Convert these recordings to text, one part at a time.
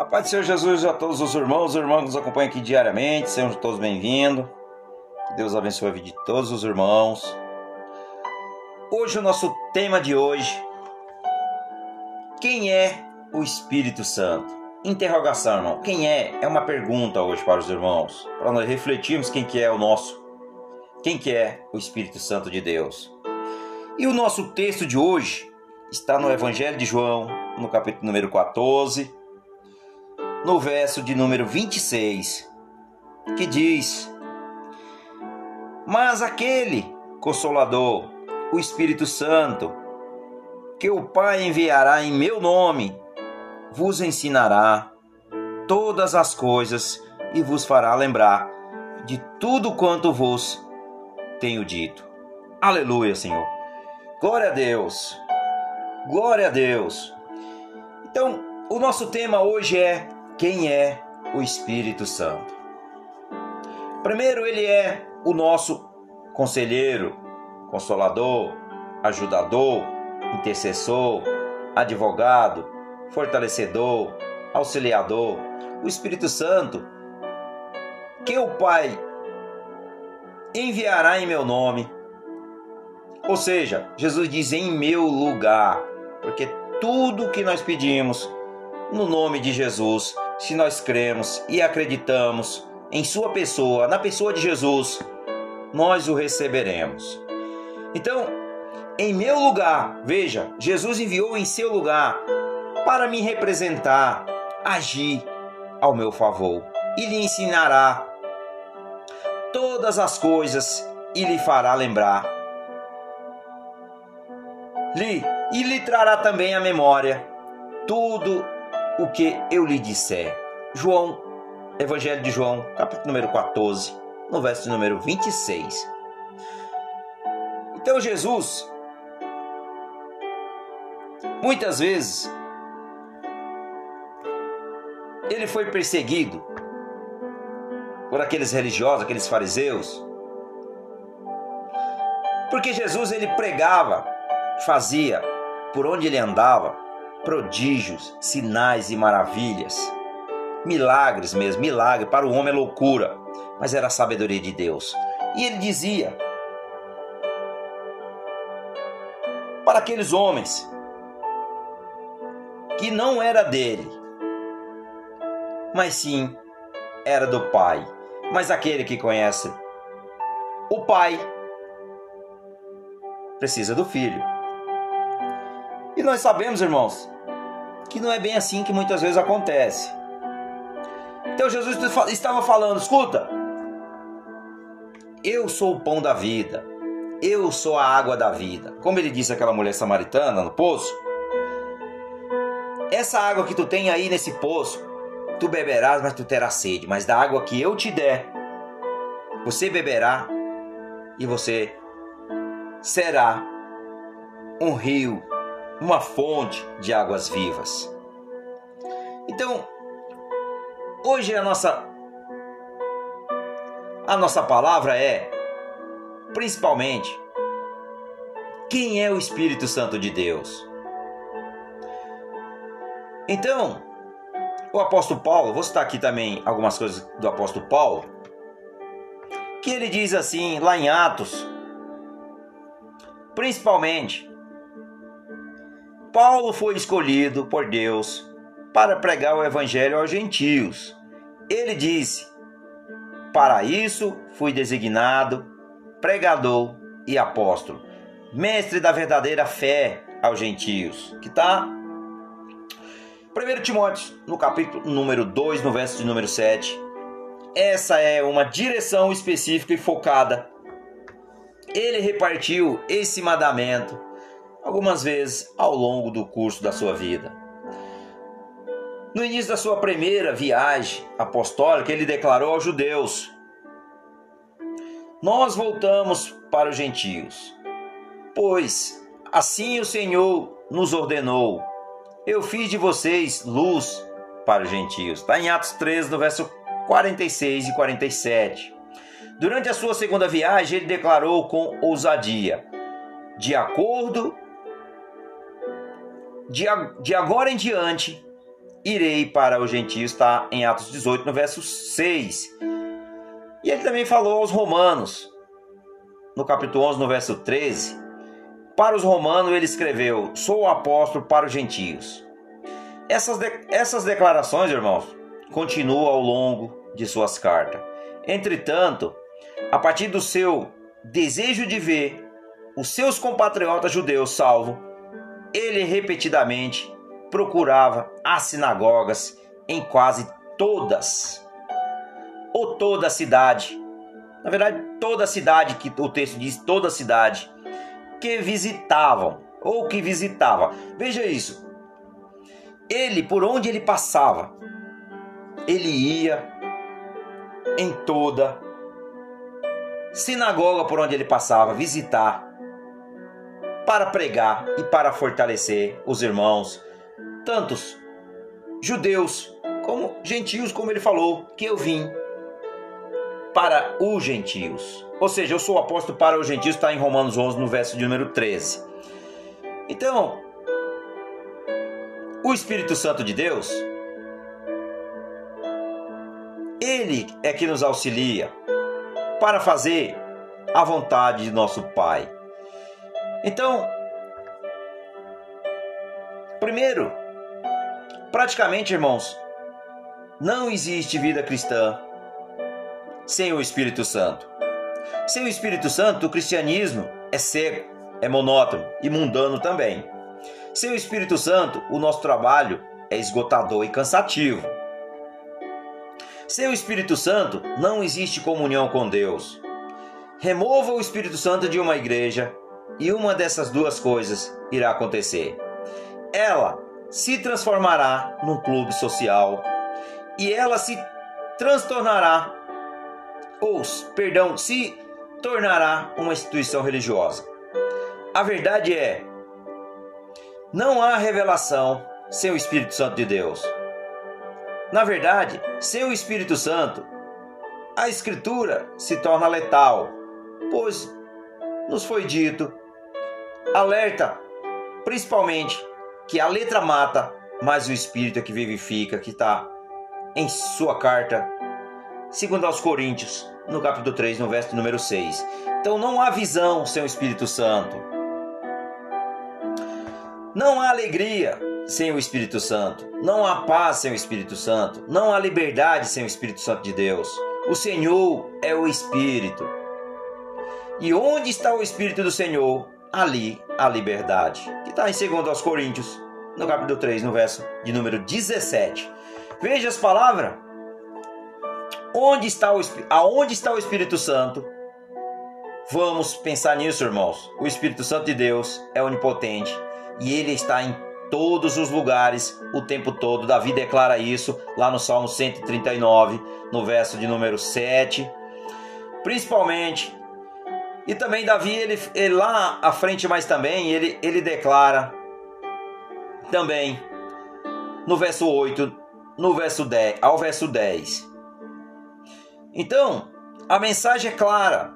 A paz do Senhor Jesus a todos os irmãos, os irmãos que nos acompanham aqui diariamente, sejam todos bem-vindos. Deus abençoe a vida de todos os irmãos. Hoje o nosso tema de hoje, quem é o Espírito Santo? Interrogação, irmão. Quem é? É uma pergunta hoje para os irmãos, para nós refletirmos quem que é o nosso, quem que é o Espírito Santo de Deus. E o nosso texto de hoje está no Evangelho de João, no capítulo número 14, no verso de número 26, que diz: Mas aquele consolador, o Espírito Santo, que o Pai enviará em meu nome, vos ensinará todas as coisas e vos fará lembrar de tudo quanto vos tenho dito. Aleluia, Senhor. Glória a Deus. Glória a Deus. Então, o nosso tema hoje é quem é o Espírito Santo. Primeiro, ele é o nosso conselheiro, consolador, ajudador, intercessor, advogado, fortalecedor, auxiliador. O Espírito Santo, que o Pai enviará em meu nome. Ou seja, Jesus diz em meu lugar, porque tudo que nós pedimos no nome de Jesus, se nós cremos e acreditamos em Sua pessoa, na pessoa de Jesus, nós o receberemos. Então, em meu lugar, veja, Jesus enviou em seu lugar para me representar, agir ao meu favor e lhe ensinará todas as coisas e lhe fará lembrar. Lhe, e lhe trará também a memória tudo o que eu lhe disser. João, Evangelho de João, capítulo número 14, no verso número 26. Então Jesus, muitas vezes, ele foi perseguido por aqueles religiosos, aqueles fariseus, porque Jesus ele pregava, fazia por onde ele andava prodígios, sinais e maravilhas. Milagres mesmo, milagre. Para o homem é loucura, mas era a sabedoria de Deus. E ele dizia para aqueles homens que não era dele, mas sim era do Pai. Mas aquele que conhece o Pai precisa do Filho. E nós sabemos, irmãos, que não é bem assim que muitas vezes acontece. Então Jesus estava falando: escuta, eu sou o pão da vida, eu sou a água da vida. Como ele disse àquela mulher samaritana no poço, essa água que tu tem aí nesse poço, tu beberás, mas tu terás sede. Mas da água que eu te der, você beberá e você será um rio uma fonte de águas vivas. Então, hoje a nossa a nossa palavra é principalmente quem é o Espírito Santo de Deus. Então, o apóstolo Paulo, vou citar aqui também algumas coisas do apóstolo Paulo, que ele diz assim lá em Atos, principalmente Paulo foi escolhido por Deus para pregar o evangelho aos gentios. Ele disse: Para isso fui designado pregador e apóstolo, mestre da verdadeira fé aos gentios. Que tá 1 Timóteo, no capítulo número 2, no verso de número 7. Essa é uma direção específica e focada. Ele repartiu esse mandamento algumas vezes ao longo do curso da sua vida. No início da sua primeira viagem apostólica, ele declarou aos judeus: Nós voltamos para os gentios, pois assim o Senhor nos ordenou. Eu fiz de vocês luz para os gentios. Está em Atos 13, no verso 46 e 47. Durante a sua segunda viagem, ele declarou com ousadia: De acordo de, de agora em diante, irei para os gentios, está em Atos 18, no verso 6. E ele também falou aos romanos, no capítulo 11, no verso 13. Para os romanos ele escreveu: Sou apóstolo para os gentios. Essas, de, essas declarações, irmãos, continuam ao longo de suas cartas. Entretanto, a partir do seu desejo de ver os seus compatriotas judeus salvos, ele repetidamente procurava as sinagogas em quase todas ou toda a cidade. Na verdade, toda a cidade que o texto diz, toda a cidade que visitavam ou que visitava. Veja isso. Ele, por onde ele passava, ele ia em toda sinagoga por onde ele passava visitar para pregar e para fortalecer os irmãos, tantos judeus como gentios, como ele falou, que eu vim para os gentios. Ou seja, eu sou apóstolo para os gentios, está em Romanos 11, no verso de número 13. Então, o Espírito Santo de Deus, ele é que nos auxilia para fazer a vontade de nosso Pai. Então, primeiro, praticamente, irmãos, não existe vida cristã sem o Espírito Santo. Sem o Espírito Santo, o cristianismo é seco, é monótono e mundano também. Sem o Espírito Santo, o nosso trabalho é esgotador e cansativo. Sem o Espírito Santo, não existe comunhão com Deus. Remova o Espírito Santo de uma igreja e uma dessas duas coisas irá acontecer. Ela se transformará num clube social e ela se transtornará ou, perdão, se tornará uma instituição religiosa. A verdade é, não há revelação sem o Espírito Santo de Deus. Na verdade, sem o Espírito Santo, a Escritura se torna letal, pois nos foi dito, alerta, principalmente, que a letra mata, mas o Espírito é que vivifica, que está em sua carta, segundo aos Coríntios, no capítulo 3, no verso número 6. Então não há visão sem o Espírito Santo. Não há alegria sem o Espírito Santo. Não há paz sem o Espírito Santo. Não há liberdade sem o Espírito Santo de Deus. O Senhor é o Espírito. E onde está o Espírito do Senhor? Ali a liberdade. Que está em 2 aos Coríntios, no capítulo 3, no verso de número 17. Veja as palavras. Onde está o, aonde está o Espírito Santo? Vamos pensar nisso, irmãos. O Espírito Santo de Deus é onipotente e ele está em todos os lugares, o tempo todo. Davi declara isso lá no Salmo 139, no verso de número 7. Principalmente. E também Davi, ele, ele lá à frente mais também, ele, ele declara também no verso 8, no verso 10, ao verso 10. Então, a mensagem é clara,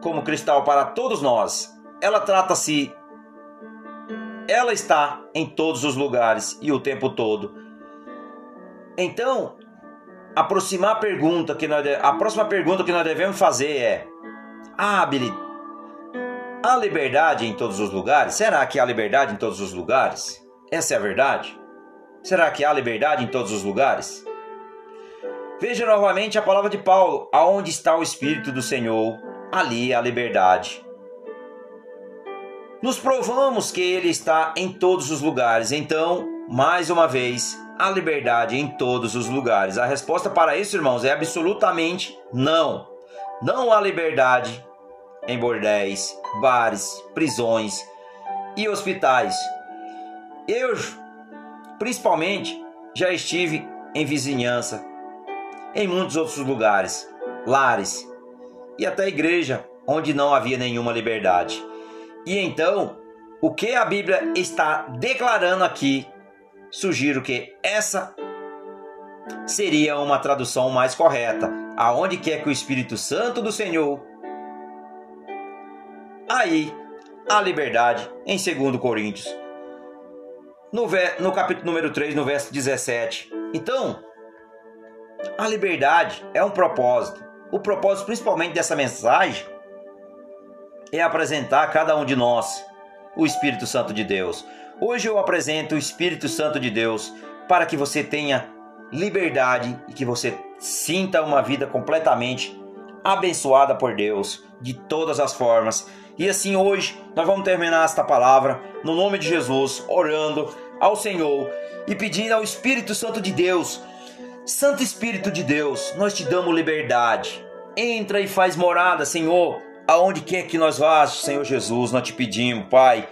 como cristal para todos nós. Ela trata-se ela está em todos os lugares e o tempo todo. Então, aproximar a pergunta que nós, a próxima pergunta que nós devemos fazer é: Ah, Billy, há liberdade em todos os lugares? Será que há liberdade em todos os lugares? Essa é a verdade? Será que há liberdade em todos os lugares? Veja novamente a palavra de Paulo: aonde está o Espírito do Senhor, ali há liberdade. Nos provamos que Ele está em todos os lugares, então, mais uma vez, a liberdade em todos os lugares. A resposta para isso, irmãos, é absolutamente não. Não há liberdade em bordéis, bares, prisões e hospitais. Eu, principalmente, já estive em vizinhança, em muitos outros lugares, lares e até igreja, onde não havia nenhuma liberdade. E então, o que a Bíblia está declarando aqui, sugiro que essa seria uma tradução mais correta. Aonde quer que o Espírito Santo do Senhor, aí a liberdade em 2 Coríntios, no, no capítulo número 3, no verso 17. Então, a liberdade é um propósito. O propósito, principalmente dessa mensagem, é apresentar a cada um de nós o Espírito Santo de Deus. Hoje eu apresento o Espírito Santo de Deus para que você tenha liberdade e que você sinta uma vida completamente abençoada por Deus de todas as formas. E assim hoje nós vamos terminar esta palavra no nome de Jesus, orando ao Senhor e pedindo ao Espírito Santo de Deus. Santo Espírito de Deus, nós te damos liberdade. Entra e faz morada, Senhor, aonde quer que nós vá, Senhor Jesus, nós te pedimos, Pai.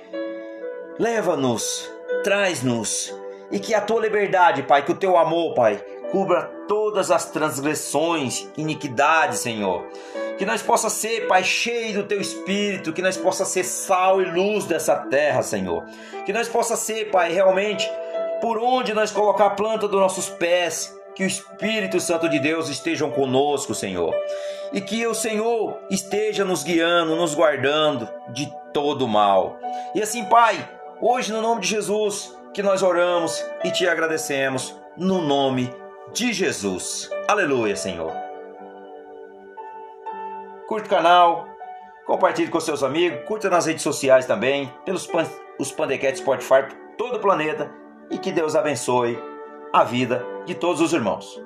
Leva-nos, traz-nos e que a tua liberdade, Pai, que o teu amor, Pai, cubra todas as transgressões, iniquidades, Senhor. Que nós possa ser, Pai, cheio do teu espírito, que nós possa ser sal e luz dessa terra, Senhor. Que nós possa ser, Pai, realmente por onde nós colocar a planta dos nossos pés, que o Espírito Santo de Deus estejam conosco, Senhor. E que o Senhor esteja nos guiando, nos guardando de todo mal. E assim, Pai, hoje no nome de Jesus, que nós oramos e te agradecemos no nome de Jesus. Aleluia, Senhor. Curta o canal, compartilhe com seus amigos, curta nas redes sociais também, pelos pan, os Pandequete Spotify por todo o planeta e que Deus abençoe a vida de todos os irmãos.